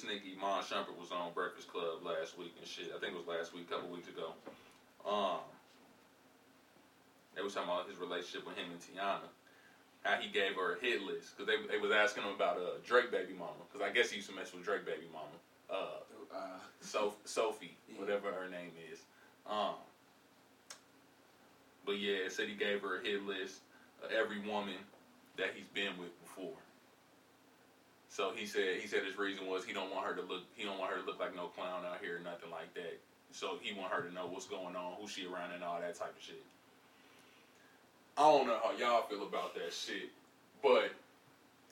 this nigga Iman Shumpert was on Breakfast Club last week and shit. I think it was last week, a couple weeks ago. Um, they was talking about his relationship with him and Teyana. How he gave her a hit list because they they was asking him about uh, Drake baby mama because I guess he used to mess with Drake baby mama. Uh, Uh, so Sophie, Yeah. whatever her name is. Um, but yeah, it said he gave her a hit list of every woman that he's been with before. So he said he said his reason was he don't want her to look he don't want her to look like no clown out here nothing like that. So he want her to know what's going on, who she around, and all that type of shit. I don't know how y'all feel about that shit, but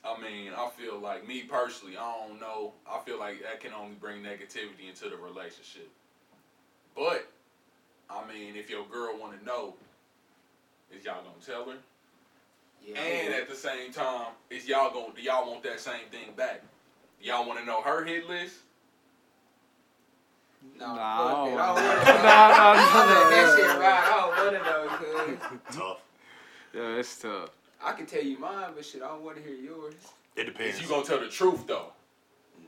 I mean, I feel like me personally, I don't know. I feel like that can only bring negativity into the relationship. But I mean, if your girl want to know, is y'all gonna tell her? Yeah. And at the same time, is y'all gonna do y'all want that same thing back? Y'all want to know her hit list? Nah, Nah, fuck I that. shit right. I don't want to know, cuz. Tough. Yeah, it's tough. I can tell you mine, but shit, I don't want to hear yours. It depends. Is you gonna tell the truth though?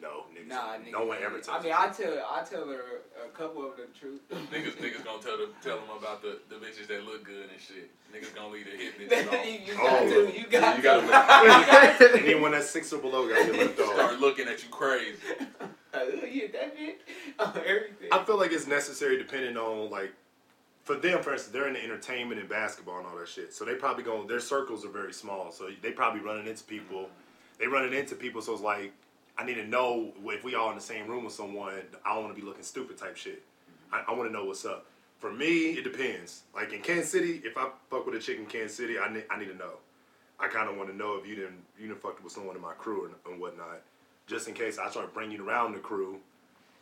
No, niggas. Nah, nigga. no one ever tells. I mean, I tell, I tell her a couple of the truth. niggas, niggas gonna tell them, tell them about the, the bitches that look good and shit. Niggas gonna leave the hit bitches off. you, you Oh. got to, you got You to. gotta Anyone that's six or below got to get left off. Start looking at you crazy. Uh, yeah, that bitch. Oh, everything. I feel like it's necessary depending on like for them, for instance, they're in the entertainment and basketball and all that shit. So they probably going their circles are very small. So they probably running into people. They running into people. So it's like I need to know if we all in the same room with someone. I don't want to be looking stupid type shit. I, I want to know what's up. For me, it depends. Like in Kansas City, if I fuck with a chick in Kansas City, I need, I need to know. I kind of want to know if you didn't you didn't fucked with someone in my crew and, and whatnot, just in case I start bringing you around the crew,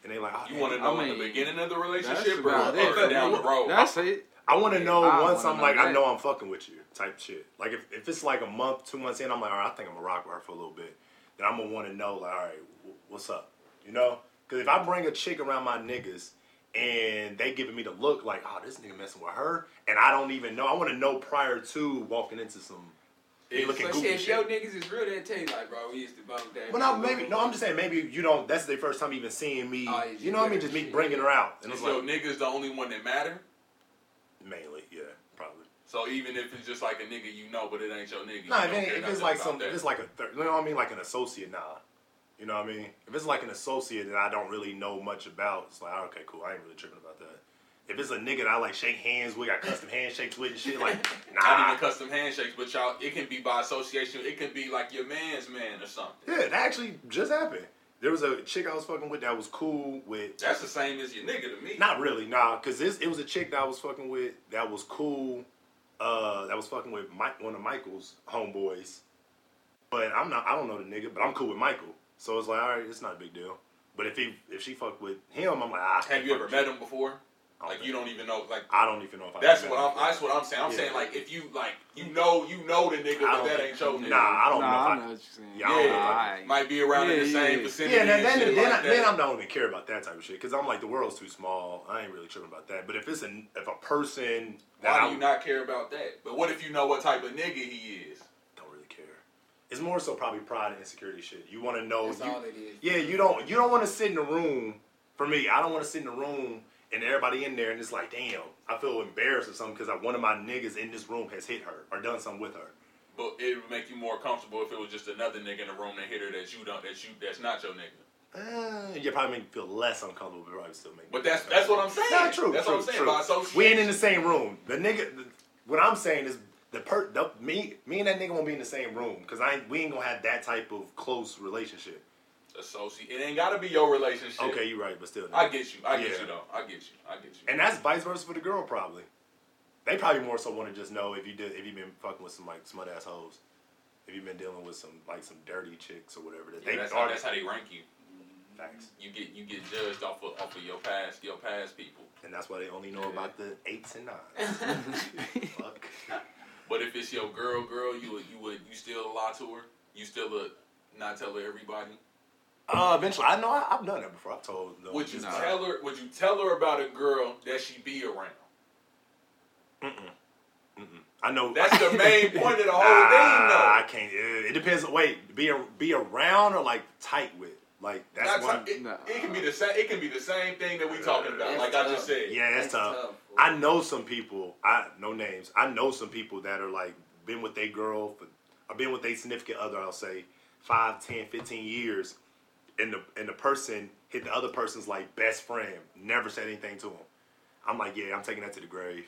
and they like, oh, You want to know I in the beginning of the relationship or, about or it. down the road? That's it. I want to know I once I'm know like, I know I'm fucking with you type shit. Like if, if it's like a month, two months in, I'm like, all right, I think I'm gonna rock with her for a little bit. Then I'm gonna want to know like, all right, wh- what's up? You know? Because if I bring a chick around my niggas and they giving me the look like, oh, this nigga messing with her, and I don't even know, I want to know prior to walking into some. It's- looking goofy shit, your niggas is real, they tell you like, bro, we used to bump that. But no, maybe no. I'm just saying maybe you don't. That's the first time even seeing me. Oh, you know what I mean? Just me shit, bringing her out, and Is it's your like niggas the only one that matter? mainly, yeah, probably. So even if it's just like a nigga you know, but it ain't your nigga. No, you if, it, if it's like some, if it's like a, third, you know what I mean, like an associate, nah. You know what I mean? If it's like an associate that I don't really know much about, it's like, okay, cool, I ain't really tripping about that. If it's a nigga that I like shake hands with, got custom handshakes with and shit, like, not nah. even custom handshakes, but y'all, it can be by association. It can be like your man's man or something. Yeah, that actually just happened. There was a chick I was fucking with that was cool with. That's the same as your nigga to me. Not really, nah, because this it was a chick that I was fucking with that was cool. Uh, that was fucking with Mike, one of Michael's homeboys. But I'm not. I don't know the nigga, but I'm cool with Michael. So it's like, all right, it's not a big deal. But if he if she fucked with him, I'm like, ah. Have you ever met him before? I don't Like think- you don't even know. Like I don't even know if I. that's what I'm. That's what I'm saying. I'm Yeah. saying like if you like you know you know the nigga, but that ain't your nigga. Nah, I don't Nah, know. I If know I, what you're saying. Yeah, I don't know I- Might be around in the same yeah. vicinity. yeah, then, and then, then, like I, then I'm not even care about that type of shit because I'm like the world's too small. I ain't really tripping about that. But if it's a if a person that Why I do you not care about that? But what if you know what type of nigga he is? don't really care, it's more so probably pride and insecurity shit. You want to know. That's you, all it is. Yeah, you don't you don't want to sit in the room. For me, I don't want to sit in the room and everybody in there and it's like, damn, I feel embarrassed or something because one of my niggas in this room has hit her or done something with her. But it would make you more comfortable if it was just another nigga in the room that hit her that you don't that you that's not your nigga. Uh, you probably make me feel less uncomfortable, but probably still make. But that's that's what I'm saying. Not true. That's true, what I'm saying. true. By association. We ain't in the same room. The nigga, the, what I'm saying is the per the, me me and that nigga won't be in the same room because I ain't, we ain't gonna have that type of close relationship. Associate. It ain't gotta be your relationship. Okay, you're right, but still. I get you. I get you though. I get you. I get you. And that's vice versa for the girl probably. They probably more so want to just know if you did if you've been fucking with some like smut ass hoes. If you've been dealing with some like some dirty chicks or whatever that Yeah, they that's, are how, that's how they rank you. facts. You get you get judged off of off of your past your past people. And that's why they only know Yeah. about the eights and nines. Fuck. But if it's your girl, girl, you would you would you still lie to her? You still would not tell her everybody? Uh, eventually, I know I, I've done that before. I've told. them. Would you Nah. tell her? Would you tell her about a girl that she be around? Mm mm. I know. That's the main point of the whole Nah, thing, though. I can't. uh, It depends. Wait, be a, be around or like tight with. Like that's Not one. t- it, Nah. it can be the same. It can be the same thing that we talking about. That's Like I just said. Yeah, that's, tough. fool. I know some people. I no names. I know some people that are like been with their girl for, or been with their significant other. I'll say five, ten, fifteen years, and the and the person hit the other person's like best friend. Never said anything to him. I'm like, yeah, I'm taking that to the grave,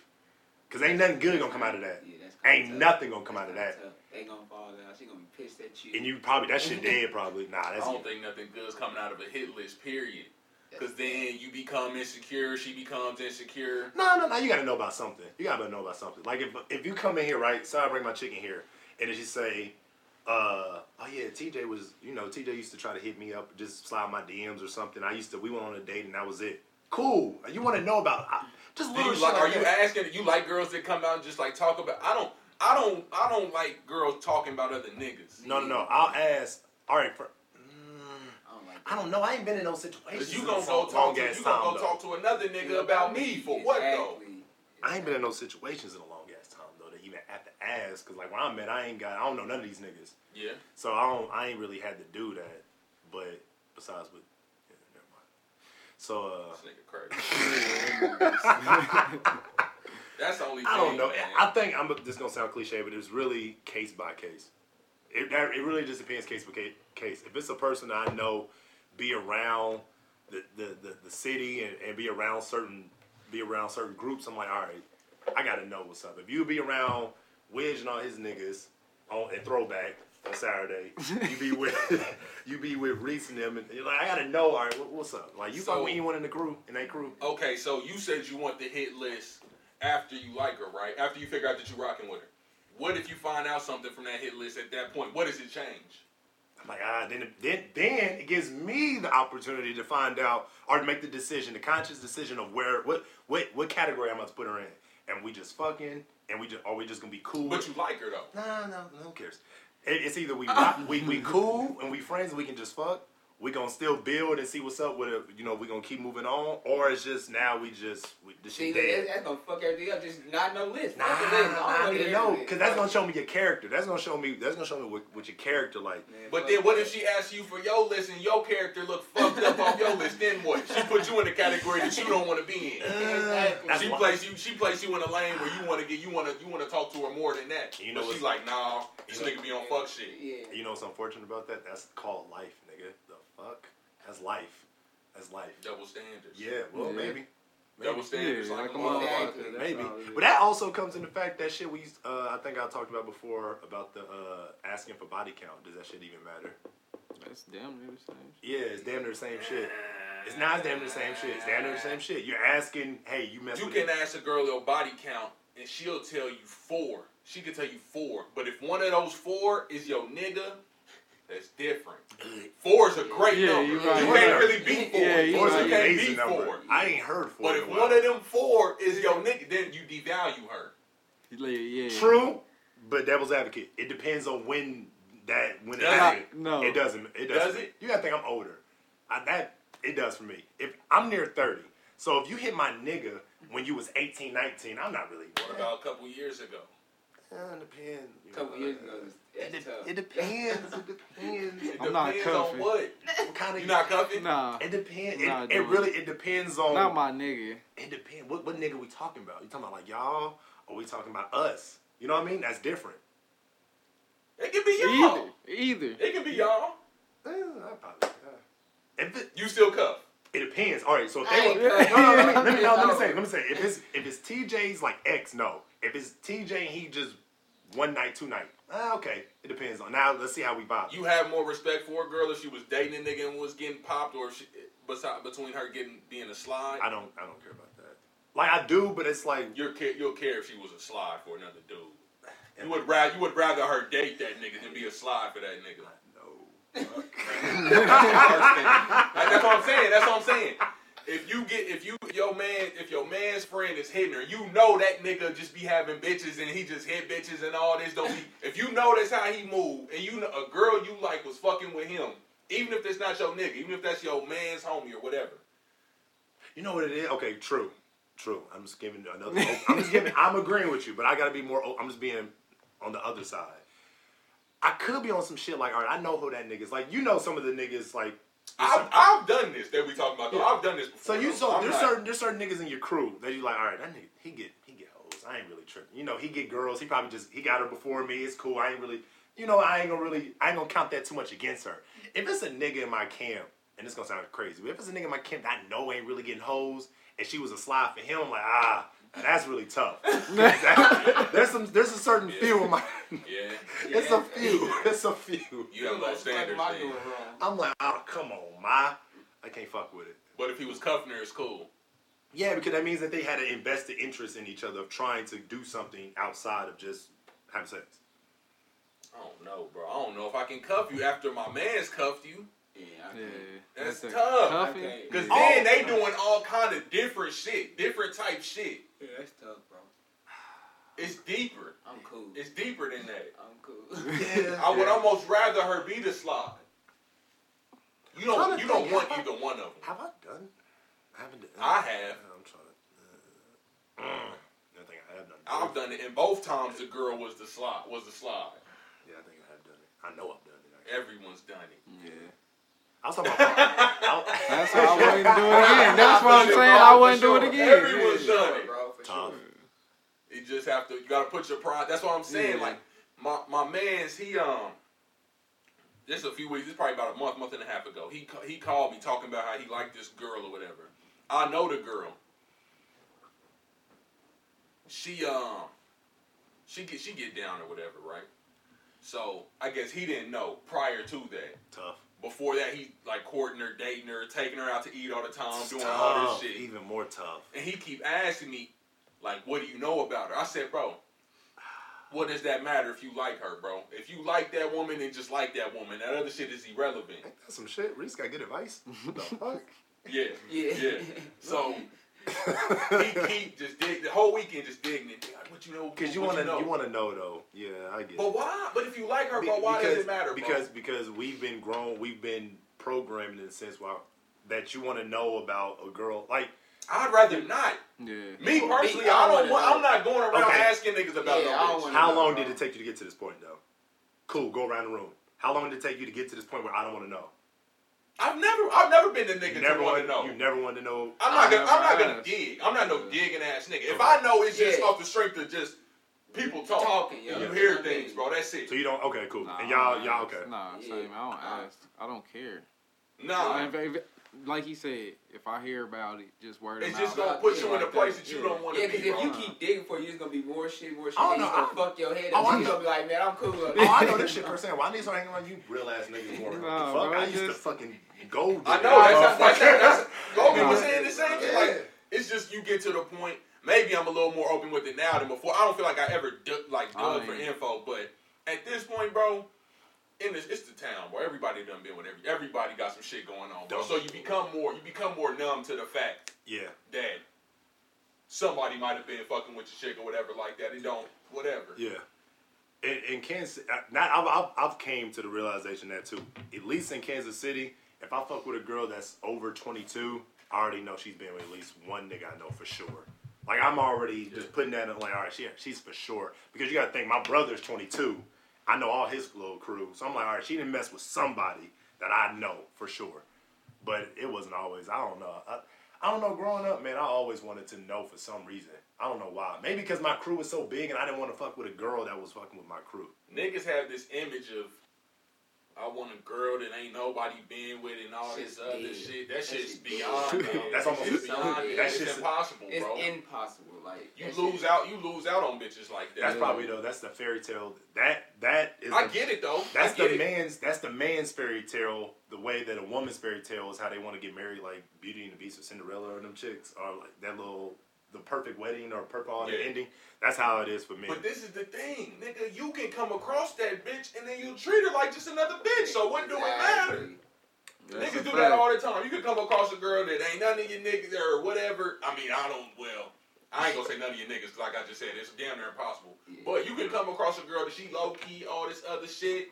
cause ain't nothing good gonna come out of that. Yeah, that's kinda Ain't tough. nothing gonna come out of that. kinda tough. They gonna fall out. She gonna be pissed at you. And you probably that shit dead probably. Nah, I that's don't think nothing good's coming out of a hit list. Period. Because then you become insecure. She becomes insecure. No, no, no. You gotta know about something. You gotta know about something. Like if if you come in here, right? So I bring my chicken here, and then she say, uh, "Oh yeah, TJ was, you know, TJ used to try to hit me up, just slide my DMs or something. I used to, we went on a date, and that was it. Cool. You want to know about I, just little you shit like, like are you that. asking? You like girls that come out and just like talk about? I don't. I don't. I don't like girls talking about other niggas. No, no, no. I'll ask. All right, for, I don't like I don't know. I ain't been in those situations. You gonna go talk to you gonna go though. talk to another nigga about me for what though? I ain't been in those situations in a long ass time though. To even have to ask, cause like when I'm at, I ain't got. I don't know none of these niggas. Yeah. So I don't. I ain't really had to do that. But besides with, yeah, never mind. So This nigga crazy. uh, That's the only. I don't thing, know. man. I think I'm. just gonna sound cliche, but it's really case by case. It that, it really just depends case by case. If it's a person I know, be around the the, the, the city and, and be around certain be around certain groups, I'm like, all right, I gotta know what's up. If you be around Widge and all his niggas on and throwback on Saturday, you be with you be with Reese and them, and like, I gotta know, all right, what, what's up? Like you So- fuck with anyone in the crew in that crew? Okay, so you said you want the hit list after you like her, right? After you figure out that you're rocking with her. What if you find out something from that hit list at that point? What does it change? I'm like, ah, then, then, then it gives me the opportunity to find out or to make the decision, the conscious decision of where, what, what, what category I'm about to put her in. And we just fucking, and we just, are we just gonna be cool? But you like her though. Nah, no, no, who cares? It, it's either we rock, we we cool and we friends and we can just fuck. We gonna still build and see what's up with it. You know, we gonna keep moving on, or it's just now we just we, this shit that, dead. that's gonna fuck everything up. Just not no list. Nah, Fuck the list. nah, don't I need to know because that's gonna show me your character. That's gonna show me. That's gonna show me what, what your character like. Man, But then what if she asks you for your list and your character look fucked up off your list? Then what? She put you in a category that you don't want to be in. Exactly. That's She why- plays you. She plays you in a lane where you want to get. You want to. You want to talk to her more than that. You know but she's like, nah, this you know- nigga be on fuck shit. Yeah. You know what's unfortunate about that? That's called life, nigga. The fuck? That's life. That's life. Double standards. Yeah, well, Yeah. maybe. Double Maybe. standards Yeah, like, like a a. Exactly. Maybe. That's all it is. But that also comes in the fact that shit we, uh, I think I talked about before about the uh, asking for body count. Does that shit even matter? That's damn near the same. Shit. Yeah, it's damn near the same shit. It's not damn near the same shit. It's damn near the same shit. You're asking, hey, you mess You with can it. ask a girl your body count and she'll tell you four. She can tell you four. But if one of those four is your nigga, that's different. Four is a great Yeah, number. you You can't really beat four. Yeah, you you Four's right. an amazing beat number. four. I ain't heard four. But if a while. one of them four is your nigga, then you devalue her. Yeah, yeah. True, but devil's advocate. It depends on when that when it Does it? happened. No. it doesn't. It does. Does it? You gotta think I'm older. I, that it does for me. If I'm near thirty, so if you hit my nigga when you was 18, 19, I'm not really. What about a couple years ago? Uh, it depends. A couple years ago, It, it's it depends. It depends. It I'm not depends on cuffing. what. what kind of? You not cuffing? Nah, It depends. Nah, It, it really it depends on. not my nigga. It depends. What what nigga we talking about? You talking about like y'all, or we talking about us? You know what I mean? That's different. It can be y'all. Either, either. It can be y'all. Eh, I probably. Uh, if it, You still cuff. It depends. All right. So if they were, no, cuffing. no, let me, let me, no, let me say, let me say, if it's if it's TJ's like X, no. If it's TJ and he just one night, two night, ah, okay. It depends on. Now let's see how we vibe. You have more respect for a girl if she was dating a nigga and was getting popped, or if she, beside between her getting being a slide. I don't, I don't care about that. Like I do, but it's like You're you'll care if she was a slide for another dude. You would rather you would rather her date that nigga than be a slide for that nigga. No. Fuck. Like, that's what I'm saying. That's what I'm saying. If you get if you your man if your man's friend is hitting her, you know that nigga just be having bitches and he just hit bitches and all this. Don't be if you know that's how he move and you know a girl you like was fucking with him, even if that's not your nigga, even if that's your man's homie or whatever. You know what it is? Okay, true, true. I'm just giving another. I'm just giving. I'm agreeing with you, but I gotta be more. I'm just being on the other side. I could be on some shit like, all right, I know who that nigga's like. You know, some of the niggas like I've, I've done this that we talking about. Though. I've done this before. So you so I'm there's not- certain there's certain niggas in your crew that you like. All right, that nigga he get he get hoes. I ain't really tripping. You know he get girls. He probably just he got her before me. It's cool. I ain't really. You know I ain't gonna really I ain't gonna count that too much against her. If it's a nigga in my camp, and it's gonna sound crazy, but if it's a nigga in my camp that I know ain't really getting hoes, and she was a slide for him, I'm like ah. That's really tough. there's some, there's a certain few of my. Yeah, It's a few. It's a few. you have low standards. what am I then. doing wrong? I'm like, oh come on, my, I can't fuck with it. But if he was cuffing her, it's cool. Yeah, because that means that they had an invested interest in each other of trying to do something outside of just having sex. I don't know, bro. I don't know if I can cuff you after my man's cuffed you. Yeah, I Yeah. can't. That's tough. cuffing. Cause Yeah. Oh. then Oh. they doing all kind of different shit, different type shit. Yeah, that's tough, bro. It's deeper. I'm cool. It's deeper than that. I'm cool. Yeah. I would almost rather her be the slide. You don't. You don't think, want have I- either one of them. Have I done? I haven't done. I have. I'm trying to. Uh, mm, I think I have done. I've done it, and both times the girl was the slide. Was the slide. Yeah, I think I have done it. I know I've done it. Actually. Everyone's done it. Yeah. I was talking about. I, That's why I wouldn't do it again. That's what I'm saying. sure, I wouldn't do it again. Everyone's Yeah. done it. For Tough. sure. You just have to. You gotta put your pride. That's what I'm saying. Yeah. Like my my man's he um. This a few weeks. This probably about a month, month and a half ago. He he called me talking about how he liked this girl or whatever. I know the girl. She um. She get she get down or whatever, right? So I guess he didn't know prior to that. tough. Before that, he like courting her, dating her, taking her out to eat all the time, It's doing all this shit. Even more tough. And he keep asking me, like, what do you know about her? I said, bro, what does that matter if you like her, bro? If you like that woman, then just like that woman. That other shit is irrelevant. Ain't that some shit? Reese got good advice. What the fuck? Yeah, Yeah. yeah. So he keep just dig the whole weekend just digging it. Like, what you know? Because you want to, know? you want to know though. Yeah, I get. it. But why? But if you like her, Be- bro, why because, does it matter, bro? Because because we've been grown, we've been programmed in the sense why that you want to know about a girl. Like I'd rather not. Yeah. Me personally, Me, I I don't wanna want. know. I'm not going around Okay. asking niggas about Yeah, I no don't bitch. wanna- how long did it take you to get to this point though? Cool, go around the room. How long did it take you to get to this point where I don't want to know? I've never, I've never been the nigga You to never want want to know. You never wanted to know. I'm not I gonna. I'm not never gonna asked. dig. I'm not no Yeah. digging ass nigga. If Okay. I know it's just Yeah. off the strength of just people talk, Talking, you yeah. hear things, bro. That's it. So you don't. Okay, cool. Nah, and I y'all, don't y'all ask. okay? Nah, Yeah. same. I don't ask. I don't care. Nah, If- if- like he said, if I hear about it, just word it. it's of just mouth. gonna put Yeah, you in a place that. that you Yeah. don't want to Yeah, to because if you keep digging for you, it's gonna be more shit, more shit. I don't know, gonna I- fuck your head Oh, up. I you know. gonna be like, man, I'm cool. Oh, I know this shit firsthand. Why niggas hanging around you real ass niggas more? What the fuck? bro, I used to fucking go. I there, know that's that's, motherfucker. that's, that's Logan was Nah. saying the same thing. Yeah. Like it's just you get to the point. Maybe I'm a little more open with it now than before. I don't feel like I ever du- like I dug for info, but at this point, bro. In this, it's the town, where Everybody done been with every. Everybody got some shit going on, bro. So you become more, you become more numb to the fact Yeah. that somebody might have been fucking with your chick or whatever like that. It don't, whatever. Yeah. In, in Kansas, not I've, I've I've came to the realization that too. At least in Kansas City, if I fuck with a girl that's over 22, I already know she's been with at least one nigga I know for sure. Like I'm already just putting that in like, all right, she she's for sure. Because you gotta think, my brother's 22. I know all his little crew, so I'm like, all right, she didn't mess with somebody that I know for sure. But it wasn't always. I don't know. I, I don't know. Growing up, man, I always wanted to know for some reason. I don't know why. Maybe because my crew was so big and I didn't want to fuck with a girl that was fucking with my crew. Niggas have this image of I want a girl that ain't nobody been with and all Shit's this other dead. shit. That That shit's shit's beyond. bro. That's almost- It's beyond. that it. It's shit's- impossible, It's bro. impossible. Like you lose out. You lose out on bitches like that. That's probably though. That's the fairy tale. That that is. I the, get it though. That's the it. man's. That's the man's fairy tale. The way that a woman's fairy tale is how they want to get married, like Beauty and the Beast or Cinderella or them chicks, or like that little the perfect wedding or perfect all Yeah. ending. That's how it is for me. But this is the thing, nigga. You can come across that bitch and then you treat her like just another bitch. So what do it matter? Exactly. That's niggas do that all the time. You can come across a girl that ain't none of your niggas or whatever. I mean, I don't. Well, I ain't gonna say none of your niggas. Like I just said, it's damn near impossible. Yeah. But you can come across a girl that she low key, all this other shit.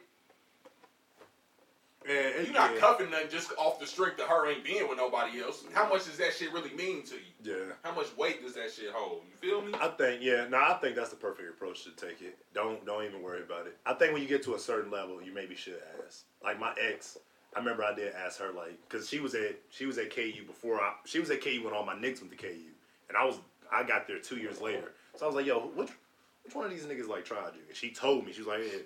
Yeah, You're not yeah. cuffing nothing just off the strength of her ain't being with nobody else. How much does that shit really mean to you? Yeah. How much weight does that shit hold? You feel me? I think yeah, no, I think that's the perfect approach to take it. Don't don't even worry about it. I think when you get to a certain level, you maybe should ask. Like my ex, I remember I did ask her like, cause she was at she was at KU before I she was at KU when all my niggas went to KU, and I was I got there two years later. So I was like, yo, which which one of these niggas like tried you? And she told me she was like, yeah,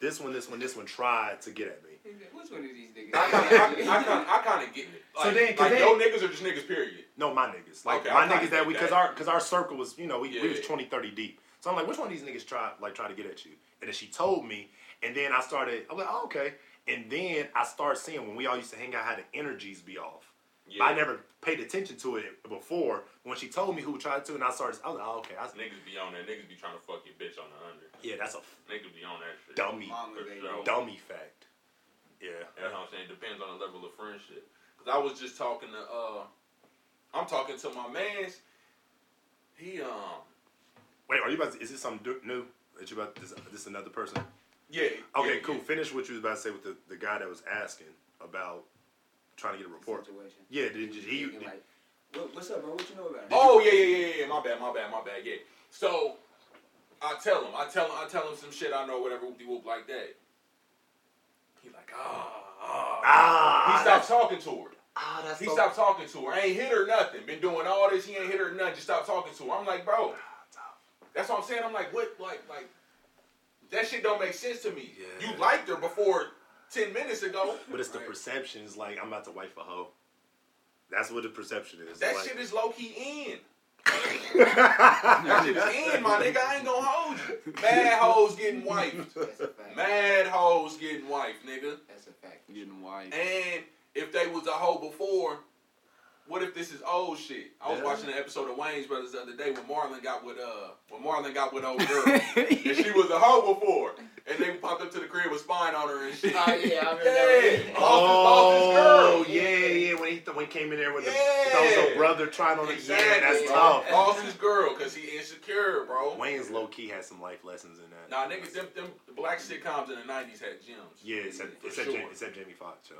this one, this one, this one tried to get at me. Which one of these niggas? I kind of, I kind of, I kind of get it. Like, So then- 'cause like then- your niggas are just niggas. Period. No, my niggas. Like Okay, my I'm niggas that we, cause that. our, cause our circle was, you know, we, we was Yeah. 20, 30 deep. So I'm like, which one of these niggas try, like, try to get at you? And then she told me, and then I started, I'm like, oh, okay. And then I started seeing when we all used to hang out, how the energies be off. Yeah. I never paid attention to it before. When she told me who tried to, and I started, I was like, oh, okay. I was, Niggas be on that. Niggas be trying to fuck your bitch on the under. yeah, that's a Niggas be on that shit. dummy, Mama, For baby. sure. dummy fact. Yeah. That's what I'm saying. Depends on the level of friendship. Cause I was just talking to uh, I'm talking to my man's. He um, Wait, are you about to, is this something new? That you about, this, this another person? yeah. Okay, yeah, cool. yeah. Finish what you was about to say with the, the guy that was asking about trying to get a report. Situation. Yeah, did, did he? Thinking like, what, what's up, bro? What you know about it? Oh yeah, yeah, yeah, yeah. My bad, my bad, my bad. Yeah. So I tell him, I tell him, I tell him some shit I know, whatever, whoop de whoop like that. Ah, ah. ah, He stopped talking to her. Ah, that's He so- stopped talking to her. Ain't hit her nothing. Been doing all this. He ain't hit her nothing. Just stopped talking to her. I'm like, bro. That's what I'm saying. I'm like, what? Like, like that shit don't make sense to me. Yeah. You liked her before ten minutes ago. But it's the Right. perception. It's like I'm about to wife a hoe. That's what the perception is. That like, shit is low key in. That shit is in, my nigga. I ain't gonna hold you. Mad hoes getting wiped. That's a fact. Mad hoes getting wiped, nigga. That's a fact. Getting white. And if they was a hoe before, what if this is old shit? I was Yeah. watching an episode of Wayans Brothers the other day when Marlon got with uh when Marlon got with old girl. and she was a hoe before. And they popped up to the crib with spying on her and shit. Oh, yeah, I remember Yeah. that. Lost his- lost his Oh girl. yeah, yeah. When he when he came in there with the Yeah. that was a brother trying on it. Exactly. Yeah, that's tough. Lost his girl because he insecure, bro. Wayans low key had some life lessons in that. Nah, niggas, them, them black sitcoms in the '90s had gems. Yeah, except For except, sure. Jamie, except Jamie Foxx show.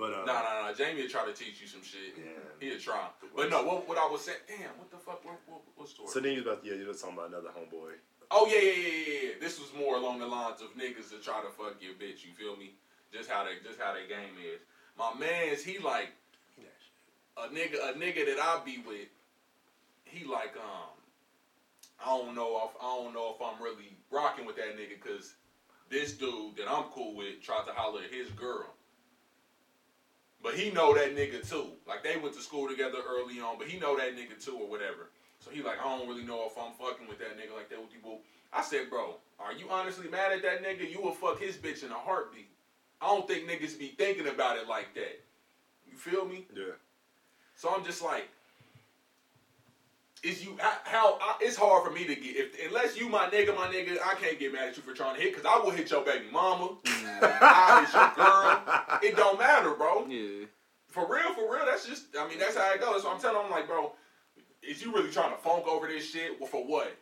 But uh, no, nah, nah. Jamie would try to teach you some shit. yeah. He'd try. But no, what, what I was saying, damn, what the fuck, what, what, what story? So then you was about yeah, you was talking about another homeboy. Oh yeah, yeah, yeah, yeah, yeah. This was more along the lines of niggas to try to fuck your bitch. You feel me? Just how they, just how their game is. My man's he like a nigga, a nigga that I be with. He like um, I don't know if I don't know if I'm really rocking with that nigga because this dude that I'm cool with tried to holler at his girl. But he know that nigga too. Like they went to school together early on, but he know that nigga too or whatever. So he like, I don't really know if I'm fucking with that nigga like that with you. I said, bro, are you honestly mad at that nigga? You will fuck his bitch in a heartbeat. I don't think niggas be thinking about it like that. You feel me? Yeah. So I'm just like, is you how, how I, it's hard for me to get if unless you my nigga, my nigga, I can't get mad at you for trying to hit because I will hit your baby mama, I hit your girl. It don't matter, bro. Yeah. For real, for real. That's just I mean that's how it goes. So I'm telling him like, bro, is you really trying to funk over this shit? Well, for what?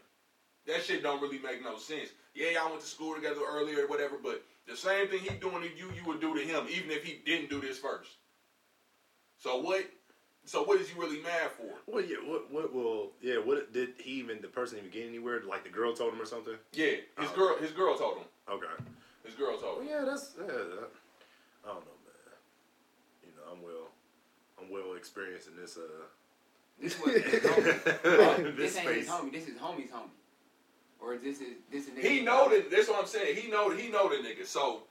That shit don't really make no sense. Yeah, y'all went to school together earlier or whatever, but the same thing he doing to you, you would do to him, even if he didn't do this first. So what? So what is you really mad for? Well, yeah. What? What will? Yeah. What did he even? The person even get anywhere? Like the girl told him or something? Yeah, his Oh. girl, his girl told him. Okay. His girl told Well, him. yeah. That's yeah. That, I don't know, man. You know, I'm well. I'm well experienced in this. Uh. This was his homie. this this ain't his homie. This is homie's homie. Or this is this is. He know that. That's what I'm saying. He know. He know the nigga. So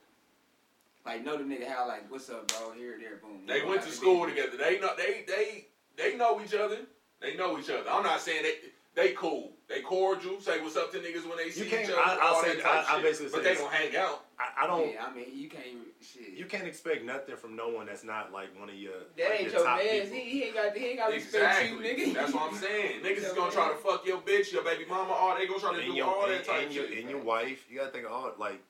Like know the nigga how like what's up, bro? Here, there, boom. they went to school together. They know. They they they know each other. They know each other. I'm not saying they they cool. They cordial. Say what's up to niggas when they see each other. I- I'll all say- that type I- I shit. basically but say they this. don't hang out. I, I don't. Yeah, I mean you can't shit. You can't expect nothing from no one that's not like one of your. that like, ain't your your top man. people. He, he ain't got he ain't got respect Exactly. you, nigga. That's what I'm saying. Niggas is gonna try to fuck your bitch, your baby mama. All they gonna try to and do your, all and, that type and your, shit. and your wife, you gotta think of all like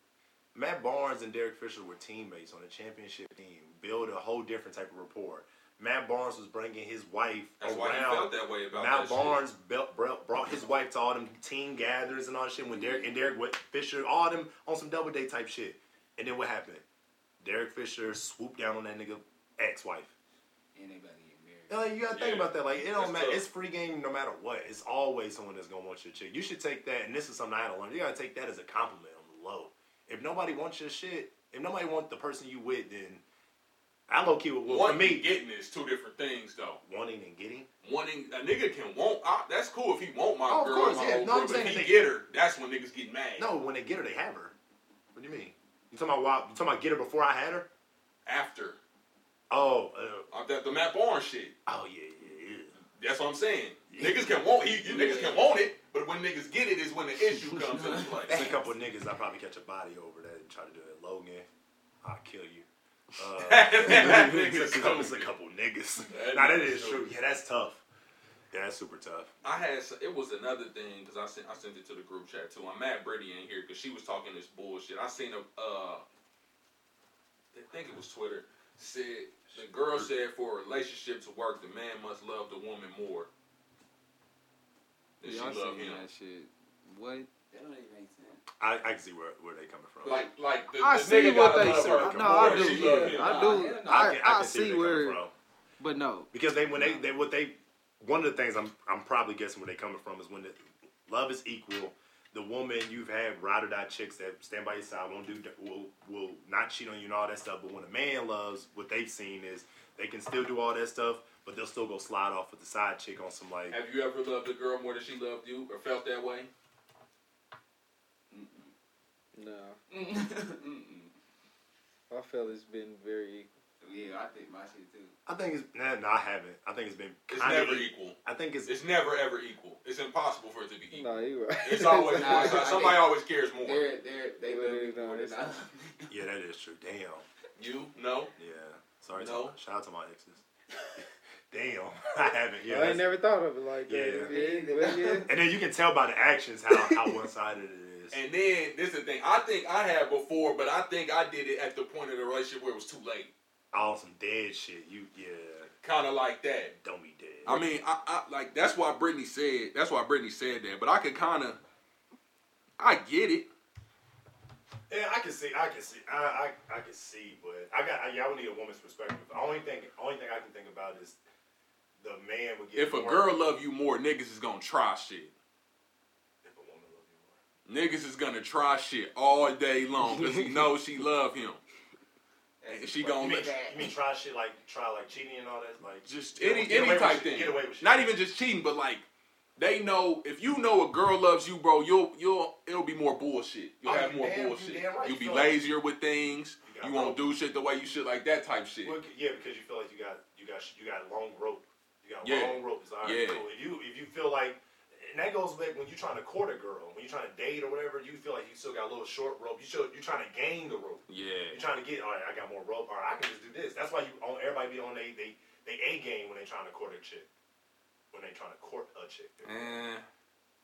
Matt Barnes and Derek Fisher were teammates on a championship team. Build a whole different type of rapport. Matt Barnes was bringing his wife That's why he felt that way about Matt that Barnes built, brought, brought his wife to all them team gatherings and all that shit. When Derek and Derek with Fisher, all them on some double date type shit. And then what happened? Derek Fisher swooped down on that nigga ex-wife. And they about get married. Yeah, you gotta think Yeah. about that. Like it don't matter. tough. It's free game no matter what. It's always someone that's gonna want your chick. You should take that, and this is something I had to learn. You gotta take that as a compliment on the low. If nobody wants your shit, if nobody wants the person you with, then I low key. Well, for Wanting me, and getting is two different things, though. wanting and getting. Wanting a nigga can want. I, that's cool if he want my Oh, of girl, course, my yeah. No, girl. I'm saying if he they- get her, that's when niggas get mad. No, when they get her, they have her. What do you mean? You talking about why? You talking about get her before I had her? After Oh, uh, uh, that the Matt Barnes shit. oh yeah, yeah, yeah. That's what I'm saying. Yeah. Niggas can want. He, you niggas can want it, but when niggas get it is when the issue comes into play. There's a couple of niggas I probably catch a body over that and try to do it. Logan, I'll kill you. Uh, That it's, a couple, it's a couple niggas. That nah, that nigga's is true. Yeah, that's tough. Yeah, that's super tough. I had it was another thing because I sent I sent it to the group chat too. I'm mad Brady ain't here because she was talking this bullshit. I seen a uh, I think it was Twitter said the girl said for a relationship to work, the man must love the woman more than she I love him. that shit. What? That don't even make sense. I, I can see where, where they coming from. Like like the, I the see nigga what gotta they love say. her No, I do. she love Yeah, him. I do. hell no. I, can, I, can see where, they where, coming from. but no. because they when they, they what they one of the things I'm I'm probably guessing where they coming from is when the love is equal. The woman you've had ride or die chicks that stand by your side won't do will will not cheat on you and all that stuff. But when a man loves, what they've seen is they can still do all that stuff, but they'll still go slide off with the side chick on some like Have you ever loved a girl more than she loved you or felt that way? No. Mm-mm. I feel it's been very yeah, I think my shit too. I think it's nah, no, I haven't. I think it's been It's never e- equal. I think it's It's never ever equal. It's impossible for it to be equal. No, you right. It's always Nah, one side. I Somebody always cares more. They're they're they Yeah, love me more than it's I. not. love them. yeah, that is true. Damn. You no. Yeah. Sorry. No. To, shout out to my exes. Damn. I haven't. Yeah. I ain't never thought of it like that. Yeah. Yeah, yeah. And then you can tell by the actions how, how one sided it is. And then this is the thing. I think I had before, but I think I did it at the point of the relationship where it was too late. All some dead shit. You yeah. Kind of like that. Don't be dead. I mean, I, I like that's why Brittany said. That's why Brittany said that. But I could kind of, I get it. yeah, I can see. I can see. I I, I can see, but I got. I, yeah, I would need a woman's perspective. The only thing, only thing I can think about is the man would get. If a more- girl love you more, niggas is gonna try shit. If a woman love you more. Niggas is gonna try shit all day long because he knows she love him. And she You gonna mean, let you mean try shit like try like cheating and all that like just Get any away- get any with type thing. get away with shit. Not even just cheating, but like they know if you know a girl loves you, bro, you'll you'll it'll be more bullshit. You'll Oh, have more damn- bullshit. damn right. You'll You be feel like- lazier with things. You You won't rope. do shit the way you should, like that type shit. Well, yeah, because you feel like you got you got you got long rope. You got Yeah. long rope. It's all right. Yeah. Cool. If you if you feel like, and that goes back when you're trying to court a girl, when you're trying to date or whatever, you feel like you still got a little short rope. You should you're trying to gain the rope. Yeah. You're trying to get. All right, I got more rope. All right, I can just do this. That's why you on everybody be on they they they a game when they trying to court a chick. When they trying to court a chick, Eh.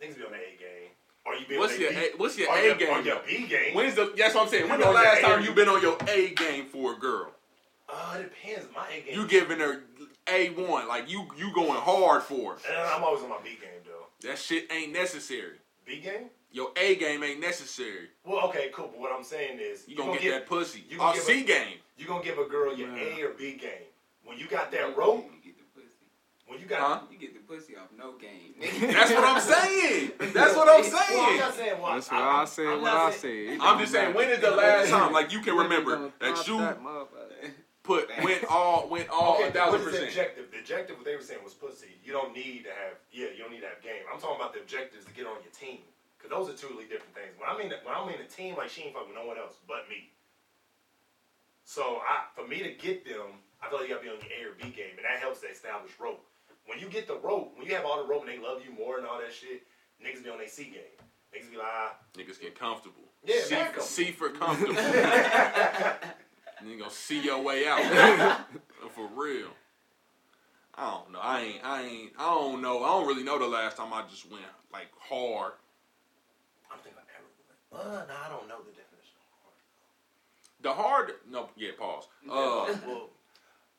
niggas be on the A game. Are you be What's on your their A, what's your or A game? Or your B game. When's the? That's what I'm saying. You When the last time you- been on your A game for a girl? Uh, it depends. My A game. You giving her A one, like you you going hard for her. Uh, I'm always on my B game though. That shit ain't necessary. B game. Your A game ain't necessary. Well, okay, cool. But what I'm saying is, You gonna, get that pussy. you Or gonna C a- game. you gonna give a girl your Nah. A or B game. When you got that rope, You get the pussy. when you got. Huh? You get the pussy off no game. That's what I'm saying. That's what I'm Well, I'm saying. not saying what. That's what I said. I'm What I saying- said. I'm just saying, when is the last time, like you can remember, that you that motherfucker. Put went all went all Okay, a thousand what is the objective? The objective, what they were saying was pussy. You don't need to have, yeah, you don't need to have game. I'm talking about the objectives to get on your team. Because those are two really different things. When I mean, when I mean a team, like she ain't fucking no one else but me. So I, for me to get them, I feel like you gotta be on your A or B game, and that helps to establish rope. When you get the rope, when you have all the rope and they love you more and all that shit, niggas be on their C game. Niggas be like, ah, Niggas get comfortable. Yeah, C. C for comfortable. and you gonna see your way out. for real. I don't know. I ain't. I ain't. I don't know. I don't really know the last time I just went like hard. I'm thinking I ever went. Uh, no, I don't know the definition of hard. The hard. No. Yeah. Pause. Uh, of hard. well,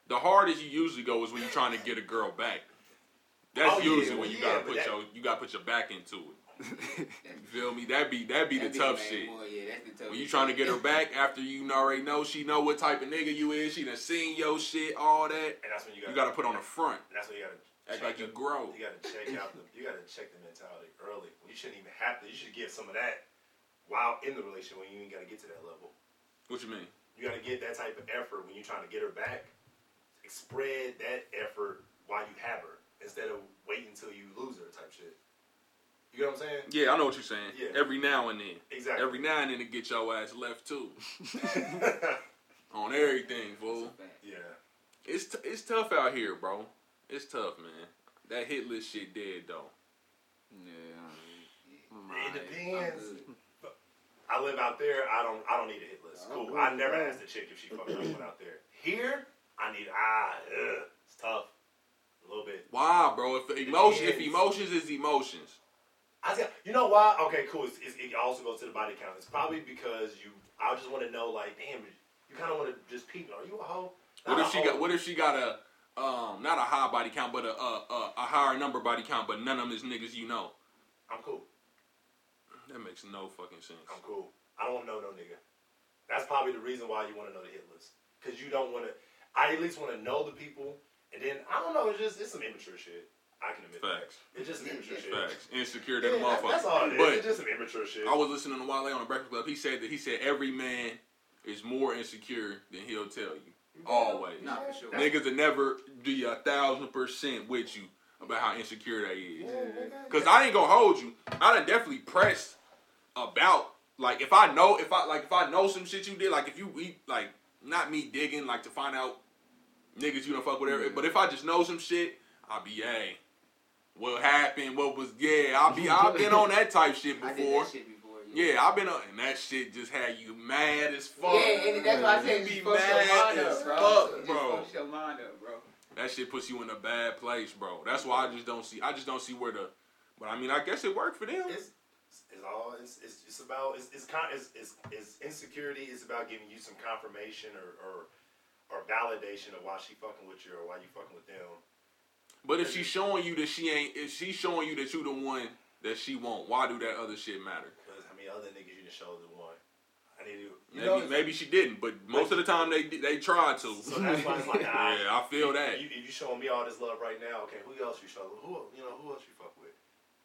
the hardest you usually go is when you're trying to get a girl back. That's Oh, yeah, usually when you yeah, gotta put that- your you gotta put your back into it. You feel me? That be that be the That tough man shit. more, yeah, that's the tough When you shit. trying to get her back after you already know she know what type of nigga you is, she done seen your shit, all that. and that's when you You gotta, gotta put on the front. That's when you gotta Act like you the- grow. You gotta check out the. You gotta check the mentality early. Well, you shouldn't even have to. You should get some of that while in the relationship when you ain't gotta get to that level. What you mean? You gotta get that type of effort when you're trying to get her back. spread that effort while you have her instead of waiting until you lose her type shit. You get what I'm saying? Yeah, I know what you're saying. Yeah. Every now and then. Exactly. Every now and then to get your ass left too. On everything, fool. yeah. It's t- it's tough out here, bro. It's tough, man. That hit list shit dead though. Yeah. It depends. I live out there. I don't. I don't need a hit list. Cool. I never asked a chick if she fucked anyone out there. Here, I need. Ah, ugh, it's tough. A little bit. Why, bro? If emotion, if emotions is emotions, I said, you know why? Okay, cool. It's, it's, it also goes to the body count. It's probably because you. I just want to know, like, damn, you kind of want to just peep. Are you a hoe? what if she hoe. got? What if she got a um not a high body count, but a a, a, a higher number body count, but none of them is niggas you know. I'm cool. That makes no fucking sense. I'm cool. I don't know no nigga. That's probably the reason why you want to know the hit list. Because you don't want to. I at least want to know the people, and then I don't know. It's just it's some immature shit. I can admit Facts. that. It's just some immature shit. Facts. Insecure Yeah, than a motherfucker. that's all it is. But it's just some immature shit. I was listening to Wale on the Breakfast Club. He said that he said every man is more insecure than he'll tell you. Always. Nah, for sure. Niggas will never be a thousand percent with you about how insecure they is. Cause I ain't gonna hold you. I done definitely pressed about like if I know if I like if I know some shit you did like if you we like not me digging like to find out niggas you don't fuck with every, but if I just know some shit I'll be hey what happened what was yeah I'll be I've been on that type shit I did before that shit before. yeah I've been on and that shit just had you mad as fuck Yeah, and that's why I said You you be fucked your mad mind as up, bro. fuck, It bro. fucks your mind up, bro. that shit puts you in a bad place bro that's why I just don't see I just don't see where the but I mean I guess it worked for them It's, it's all it's, it's, it's about it's it's, con, it's it's it's insecurity is about giving you some confirmation or, or or validation of why she fucking with you or why you fucking with them. But if she's showing you that she ain't, if she's showing you that you the one that she want, why do that other shit matter? Because I mean, other niggas you done showed the one. I need to. Maybe, know, maybe she didn't, but most of the time they they tried to. So that's why it's like, ah, yeah, I feel that. You, you showing me all this love right now. Okay, who else you show? Who you know? Who else you fuck with?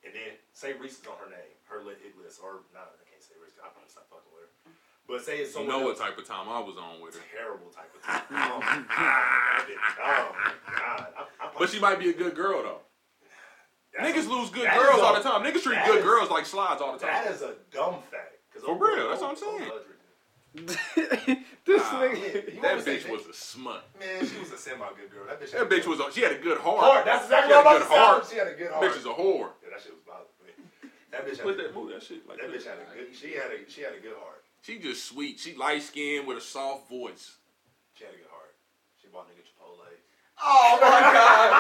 And then say Reese is on her name, her lit hit list, or not? I can't say Reese. I probably stop fucking with her. But say it's You someone know what type of time I was on with her. terrible type of time. Oh my god. Oh my god. I, I But she might be a good girl though. that's Niggas a- lose good girls is all the time. Niggas treat good is- girls like slides all the time. That is a dumb fact. 'Cause For old- real, that's old- what I'm saying. this Ah, nigga. Yeah, That bitch was a smut. Man, she was a semi good girl. That bitch. That bitch was. A, she had a good heart. hard. That's exactly what a I'm good about to heart. say. She had a good heart. Bitch is a whore. Yeah, that shit was bothering me. That bitch had. Put a- that move that shit like That that. bitch had a good. She had a. She had a good heart. She just sweet. She light skinned with a soft voice. She had a good heart. She bought nigga Chipotle. Oh my god,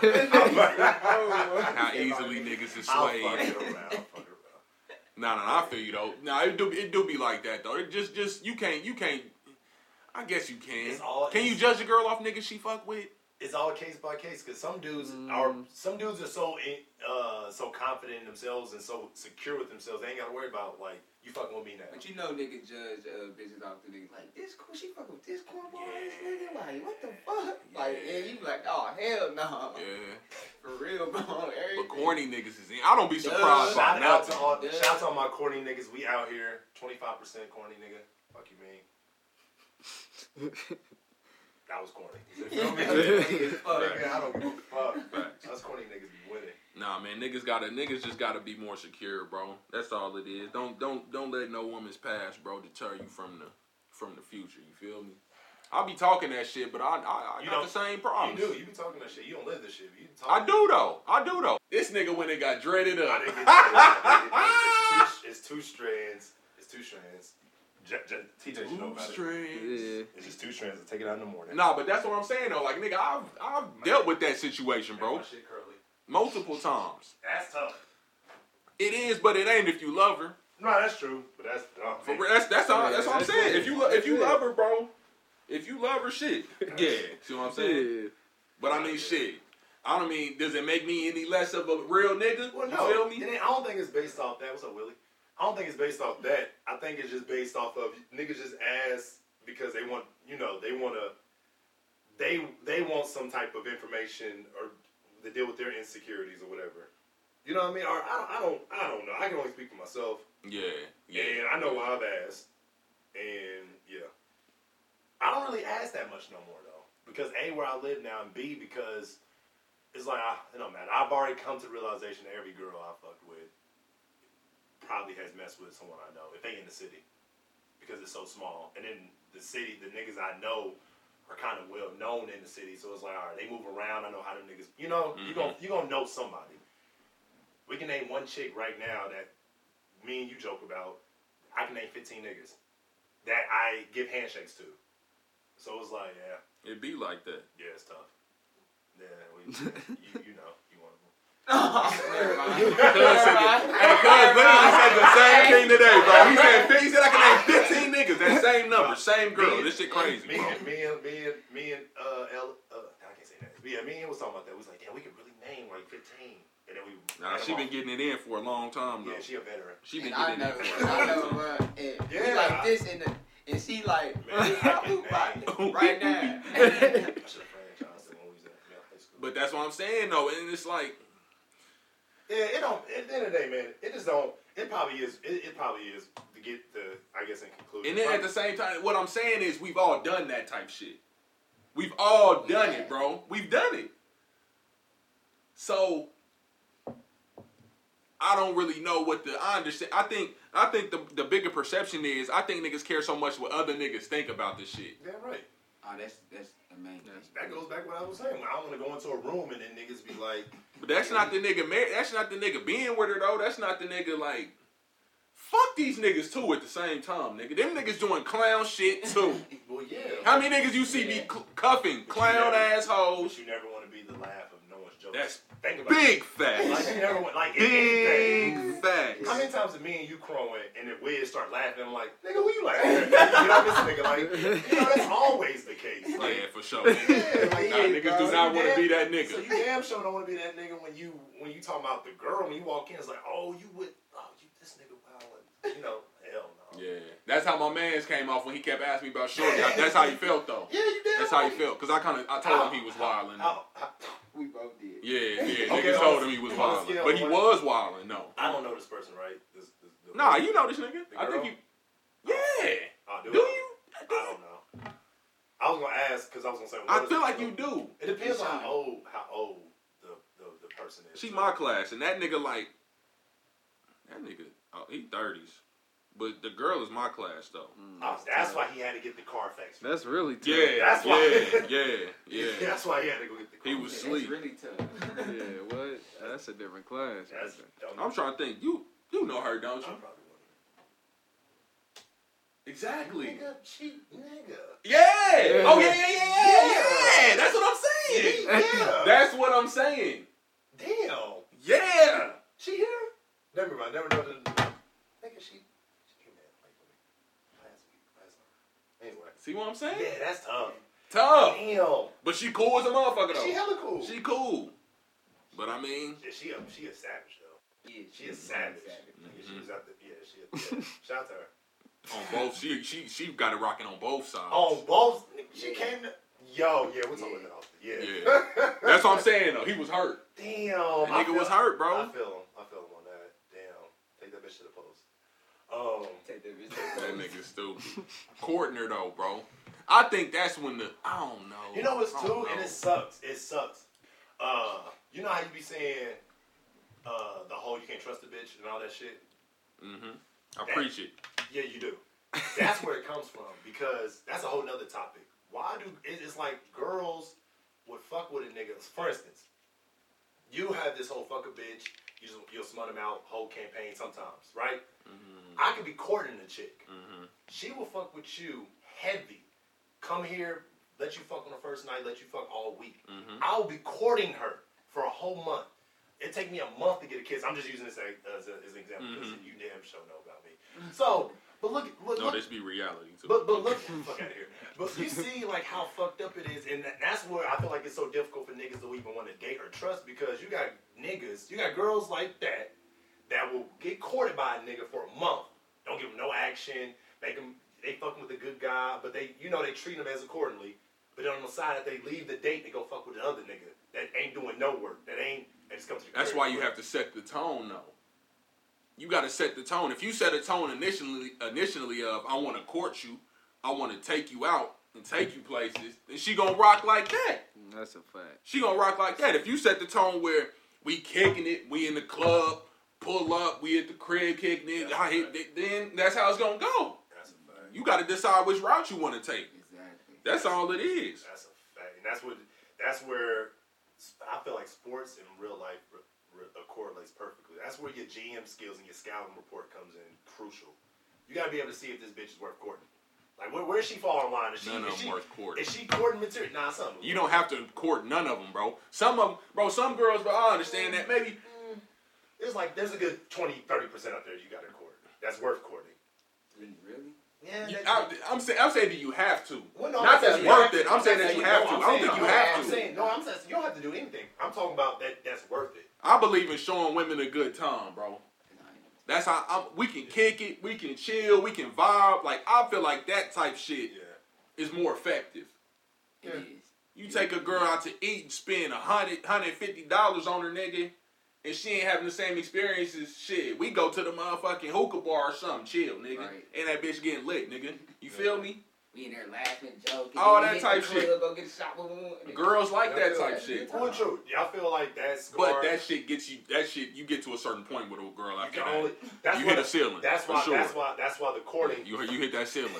bro. How easily niggas is swayed. fuck her around. I'll fuck her around. Nah, nah, I feel you though. Nah, it do it do be like that though. It just just you can't you can't. I guess you can. All- can you judge a girl off niggas she fuck with? It's all case by case because some dudes Mm. are some dudes are so in, uh so confident in themselves and so secure with themselves they ain't gotta worry about like you fucking with me now. But you know nigga, judge uh, bitches off the niggas like this cool she fucking with this cornball ass nigga like what the fuck like Yeah. yeah you like oh hell no Yeah. for real bro everything. But corny niggas is in. I don't be surprised by Shout out to all Yeah. shout out to all my corny niggas. We out here twenty five percent corny nigga. Fuck you mean. That was corny. You feel me? Fuck. Nigga, I don't give a fuck. Facts. Us corny niggas be winning. Nah, man, niggas gotta niggas just gotta be more secure, bro. That's all it is. Don't don't don't let no woman's past, bro, deter you from the from the future. You feel me? I'll be talking that shit, but I I, I You got the same problem. You do. You be talking that shit. You don't live this shit. You talk. I do though. I do though. This nigga when it got dreaded up. didn't get that. it's, two, it's two strands. It's two strands. J- J- TJ should know Two about it. strings. Yeah. It's just two strands. I take it out in the morning. Nah, but that's what I'm saying though. Like nigga, I've I've dealt with that situation, Make bro, my shit curly. multiple times. That's tough. It is, but it ain't if you love her. No, that's true. But that's oh, For man. real, that's that's all. Yeah, That's what I'm saying. it. If you lo- if you love her, bro, if you love her, shit. Yeah, see what I'm saying? Yeah. But I mean, shit. I don't mean, does it make me any less of a real nigga? Well, you no. feel me? And I don't think it's based off that. What's up, Willie? I don't think it's based off that. I think it's just based off of niggas just ask because they want, you know, they want to, they they want some type of information or to deal with their insecurities or whatever. You know what I mean? Or I don't, I don't, I don't know. I can only speak for myself, Yeah, yeah. and I know why I've asked, and yeah, I don't really ask that much no more though. because a where I live now, and b because it's like I, it don't matter. I've already come to the realization that every girl I with probably has messed with someone I know if they in the city because it's so small. And then the city, the niggas I know are kind of well known in the city, so it's like all right, they move around. I know how them niggas. You know, you Mhm. gonna you gonna know somebody. We can name one chick right now that me and you joke about. I can name 15 niggas that I give handshakes to. So it's like, yeah, it'd be like that. yeah, it's tough. Yeah, we, you, you know, you. Never mind. Literally said the same thing today, bro. He said, he said I can name 15 niggas. That same number, same girl. This shit crazy, bro. and me and me and me and uh, El, uh, I can't say that. Yeah, me and was talking about that. We was like, damn, we could really name like 15, and then we. Nah, she been getting it in for a long time though. Yeah, she a veteran. She been And I getting it know, in for a I long know, time. bro. And we Yeah. like this, and the, and she like, Man, "Who about it name. right now. I in. But that's what I'm saying though, and it's like, yeah, it don't. At the end of the day, man, it just don't. It probably is. It, it probably is to get the. I guess in conclusion. and then at the same time, what I'm saying is we've all done that type shit. We've all done Yeah. it, bro. We've done it. So I don't really know what the I understand. I think I think the the bigger perception is I think niggas care so much what other niggas think about this shit. yeah, right. Oh, that's that's the main thing. That goes back to what I was saying. I don't want to go into a room and then niggas be like, But that's not the nigga. Mar- that's not the nigga being with her though. That's not the nigga like. Fuck these niggas too at the same time, nigga. Them niggas doing clown shit too. well, yeah. How many niggas you see be Yeah. cl- cuffing clown never- assholes? But you never want to be the laugh of no one's jokes. That's Think about big it. facts. Like you never want like. Big facts. How many times did me and you crowing and then Wiz start laughing? I'm like, nigga, who you laughing at? You know, this nigga like, you know, that's always the case. Like, Yeah, for sure. yeah, like, Nah, yeah, niggas bro, do not want to be that nigga. So you damn sure don't want to be that nigga when you when you talking about the girl when you walk in. It's like, oh, you would, oh, you this nigga wild. You know, hell no. Yeah, that's how my man's came off when he kept asking me about Shorty. That's how he felt though. Yeah, you damn That's how he felt. Cause I kind of I told him he was wilding. How- how- We both did. Yeah, yeah. Okay, Niggas told oh, him he was on wilding, but he was wilding. No. I don't know this person, right? This, this, the- Nah, you know this nigga. The I think girl? you. Yeah. Oh, Do I? you? I don't know. I was gonna ask because I was gonna say. I feel it? like you do. It depends on how old how old the the, the person is. She my class, and that nigga like that nigga. Oh, he thirties, but the girl is my class though. Oh, that's why he had to get the Carfax. That's really tough. Yeah, That's why- yeah, yeah, yeah. That's why he had to go get the. He Carfax. was Yeah, sleep. Really tough. Yeah, what? That's a different class. right That's. there. Don't I'm trying to think. You you know her, don't I'm you? probably Exactly. Nigga, cheap nigga. Yeah. Oh yeah, yeah, yeah, yeah, yeah. Yeah. That's what I'm saying. Yeah. That's what I'm saying. Damn. Yeah. She here? Never mind. Never know. Nigga, she. She came in like last week, last night. Anyway. See what I'm saying? Yeah, that's tough. Tough. Damn. But she cool as a motherfucker though. She hella cool. She cool. But I mean, Yeah, she a she a savage though. Yeah, She is savage. Mm-hmm. Yeah, she was out there. Yeah, she. Yeah. Shout out to her. on both, she she she got it rocking on both sides. On both, she came to. Yo, yeah, we're talking about that. Yeah. Yeah. That's what I'm saying though. He was hurt. Damn. That nigga feel- was hurt, bro. I feel him. I feel him on that. Damn. Take that bitch to the post. Um. Take that bitch. That nigga stupid. Courtner though, bro. I think that's when the I don't know. You know what's I too, don't and it sucks. It sucks. Uh, you know how you be saying, uh, the whole you can't trust a bitch and all that shit. Mm-hmm. I preach it. Yeah, you do. That's where it comes from because that's a whole nother topic. Why do it's like girls would fuck with a nigga? For instance, you have this whole fuck a bitch. You just you'll smut him out whole campaign sometimes, right? Mhm. I could be courting a chick. Mhm. She will fuck with you heavy. Come here, let you fuck on the first night, let you fuck all week. Mhm. I'll be courting her for a whole month. It take me a month to get a kiss. I'm just using this as, as, a- as an example because Mhm. you damn sure know about me. So, but look, look, No, this be reality too. but but look, fuck out of here. But you see like how fucked up it is, and that's where I feel like it's so difficult for niggas to even want to date or trust because you got niggas, you got girls like that that will get courted by a nigga for a month, don't give him no action, make him they fucking with a good guy, but they you know they treat them as accordingly. But then on the side, if they leave the date, they go fuck with another nigga that ain't doing no work, that ain't that just comes to That's why you have to set the tone though. You got to set the tone. If you set a tone initially, initially of I want to court you, I want to take you out, and take you places, then she gonna rock like that. That's a fact. She gonna rock like that. If you set the tone where we kicking it, we in the club, pull up, we at the crib kicking it, I hit, then that's how it's gonna go. That's a fact. You got to decide which route you want to take. Exactly. That's all it is. That's a fact, and that's what that's where I feel like sports in real life re- re- uh, correlates perfectly. That's where your GM skills and your scouting report comes in crucial. You gotta be able to see if this bitch is worth courting. Like where where's she fall in line? Is she None is of she, them worth courting. Is she courting material? Nah, some. You don't have to court none of them, bro. Some of them, bro. Some girls, but I understand that maybe. it's like there's a good 20, 30 percent out there you got to court. That's worth courting. Really? Yeah, You, I, I'm saying, I'm saying that you have to. Well, no, Not I'm that's worth it. I'm saying that you have to. I'm don't think you no, have I'm to. saying no. I'm saying you don't have to do anything. I'm talking about that. That's worth it. I believe in showing women a good time, bro. That's how I'm, we can kick it, we can chill, we can vibe. Like I feel like that type shit Yeah. is more effective. It Yeah. is. You take a girl out to eat and spend a hundred, hundred fifty dollars on her nigga, and she ain't having the same experiences. Shit, we go to the motherfucking hookah bar or something, chill, nigga, Right. and that bitch getting lit, nigga. You feel me? We in there laughing, joking. All that type shit. Go get a shot. boom, boom, boom. Girls like Y'all that type that? shit. Well, true. Y'all feel like that's But that shit gets you. That shit you get to a certain point with a girl You after can that. only. That's you why hit a the- ceiling. That's for why. sure. That's why. That's why the courting. You you hit that ceiling.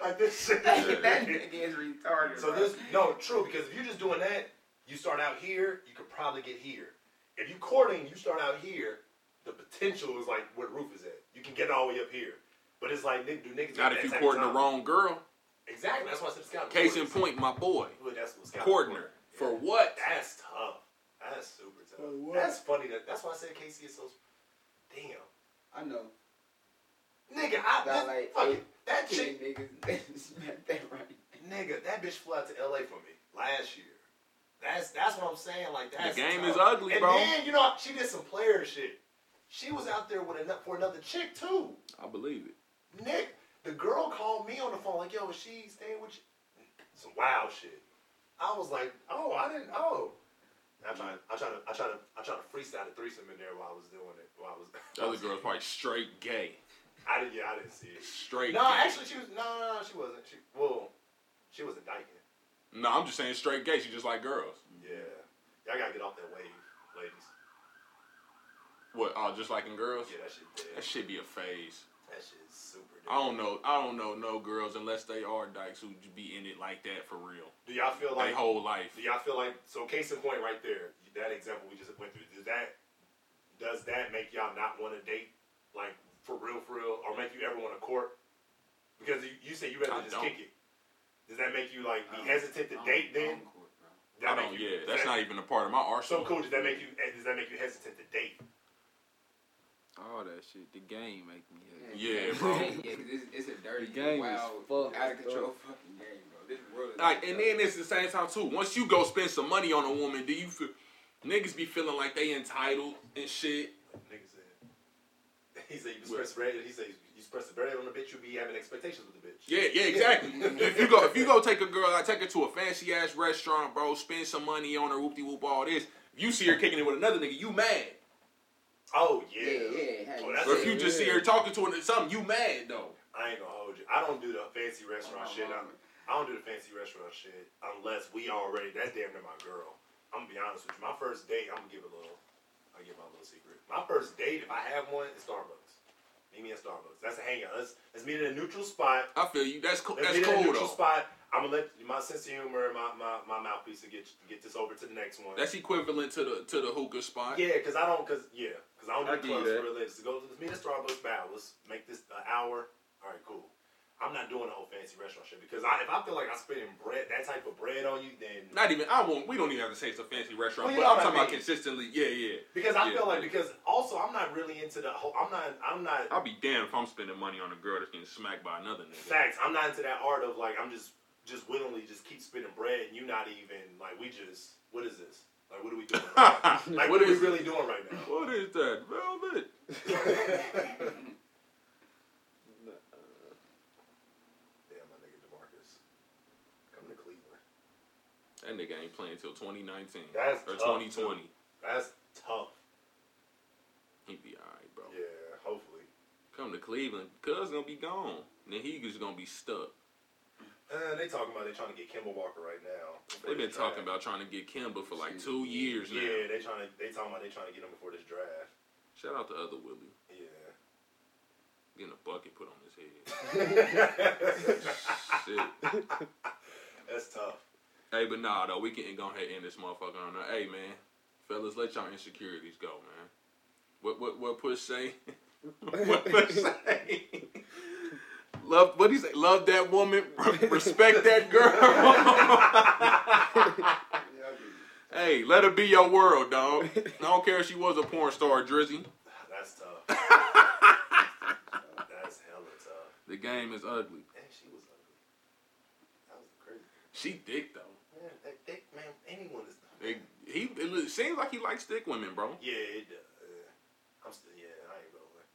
like this shit. that nigga is retarded. So bro. this no true because if you're just doing that, you start out here, you could probably get here. If you courting, you start out here. The potential is like where the roof is at. You can get all the way up here, but it's like nigga, do niggas Not if you that courting of the wrong girl. Exactly. That's why I said scout. Case in point, my boy, Well, that's what scout courting her for what? That's tough. That's super tough. For? That's funny. That that's why I said Casey is so. Damn, I know. nigga, I Got like fuck eight it. that chick, niggas that right. nigga, that bitch flew out to L.A. for me last year. That's that's what I'm saying. Like that's the game tough. is ugly, and bro. then you know she did some player shit. She was out there with another for another chick too. I believe it. Nick, the girl called me on the phone like, "Yo, is she staying with you?" Some wild shit. I was like, "Oh, I didn't know." I try, I try to, I try to, I try to freestyle a threesome in there while I was doing it. While I was, The other girl's probably straight gay. I didn't, yeah, I didn't see it. Straight No, gay. actually, she was. No, no, no, she wasn't. She, well, she wasn't dyking. No, I'm just saying straight gay. She just like girls. Yeah, y'all gotta get off that wave, ladies. What? Oh, just like in girls? Yeah, that shit dead. That should be a phase. That shit is super dead. I don't know. I don't know no girls unless they are dykes who be in it like that for real. Do y'all feel Their like? whole life. Do y'all feel like? So, case in point, right there. That example we just went through. Does that? Does that make y'all not want to date, like for real, for real, or make you ever want to court? Because you, you say you rather I just don't. kick it. Does that make you like be hesitant to date I then? don't court, bro. Does that I don't. you- Yeah, that's that- not even a part of my arsenal. So cool. Does that make you? eh, Does that make you hesitant to date? All that shit. The game make me hate. Yeah, it's- bro. Yeah, because it's, it's a dirty, The game is wild, fucked out of control up. fucking game, bro. This world is Like, and then it's the same time too. Once you go spend some money on a woman, do you feel niggas be feeling like they entitled and shit? Nigga said. He said you just press red. He said you press the red on the bitch. You be having expectations with the bitch. Yeah, yeah, exactly. if you go, if you go take a girl, I take her to a fancy ass restaurant, bro. Spend some money on her, whoop de whoop, all this. If you see her kicking it with another nigga, you mad. Oh Yeah, yeah. yeah. Oh, that's Or if you it. just see her talking to her something, you mad though. I ain't gonna hold you. I don't do the fancy restaurant Oh, shit. I, mama. I don't do the fancy restaurant shit unless we already. That's damn near my girl. I'm gonna be honest with you. My first date, I'm gonna give a little. I'll give my little secret. My first date, if I have one, is Starbucks. Meet me at Starbucks. That's a hangout. Let's let's meet in a neutral spot. I feel you. That's cool. Let's That's meet in a cool neutral though. spot. I'm gonna let my sense of humor and my, my, my mouthpiece to get get this over to the next one. That's equivalent to the to the hookah spot. Yeah, cause I don't, cause yeah, cause I don't I do you clubs for religious. Go let's meet at Starbucks. Bow. Let's make this an hour. All right, cool. I'm not doing the whole fancy restaurant shit because I, if I feel like I'm spending bread, that type of bread on you, then Not even. I won't. We don't even have to say it's a fancy restaurant. Well, but I'm talking I about consistently. Yeah, yeah. because I Yeah, feel like yeah. because also I'm not really into the whole. I'm not. I'm not. I'll be damned if I'm spending money on a girl that's getting smacked by another nigga. Facts. I'm not into that art of like I'm just just willingly just keep spending bread and you not even like we just what is this? Like what are we doing? Right now? Like What what, are we is really doing right now? What is that? Velvet. Damn, my nigga Demarcus. Come to Cleveland. That nigga ain't playing till 2019 That's or tough, 2020. That's tough. He'd be alright, bro. Yeah, hopefully. Come to Cleveland, cuz gonna be gone. Then he just gonna be stuck. Uh, they talking about they trying to get Kemba Walker right now. before They've been talking about trying to get Kemba for like two years now. Yeah, they trying to. They talking about they trying to get him before this draft. Shout out to other Willie. Yeah. Getting a bucket put on his head. That's tough. Hey, but nah, though, we can go ahead and end this motherfucker on that. Hey, man. Fellas, let y'all insecurities go, man. What what what push say? what push say? Love what do you say? Love that woman, respect that girl. Yeah, I get it. hey, let her be your world, dog. I don't care if she was a porn star, Drizzy. That's tough. That's hella tough. The game is ugly. Man, she was ugly. That was crazy. She thick though. Man, that, that, man, anyone is. They, he it seems like he likes thick women, bro. Yeah, it does. Uh, I'm still. Yeah, I ain't gonna lie.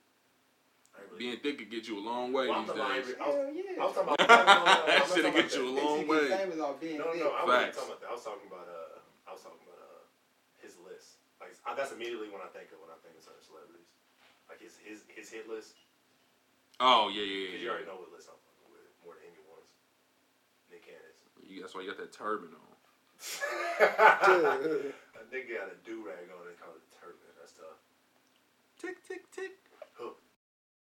I ain't really. Being thick could get you a long way Well, I'm these talking about- days. I was, Hell yeah. I was talking about. No, no, no, no, I'm not That talking shit'll about get you a long way. get famous off being No, thick. no, I wasn't talking about that. I was talking about. Uh, I was talking about uh, his list. Like I, that's immediately when I think of when I think of certain celebrities. Like his his his hit list. Oh yeah, yeah, yeah. Because yeah. you yeah. already know what list I'm fucking with more than anyone's. Nick Cannon. You, that's why you got that turban on. A nigga got a do rag on and called it a turban. That's tough. Tick tick tick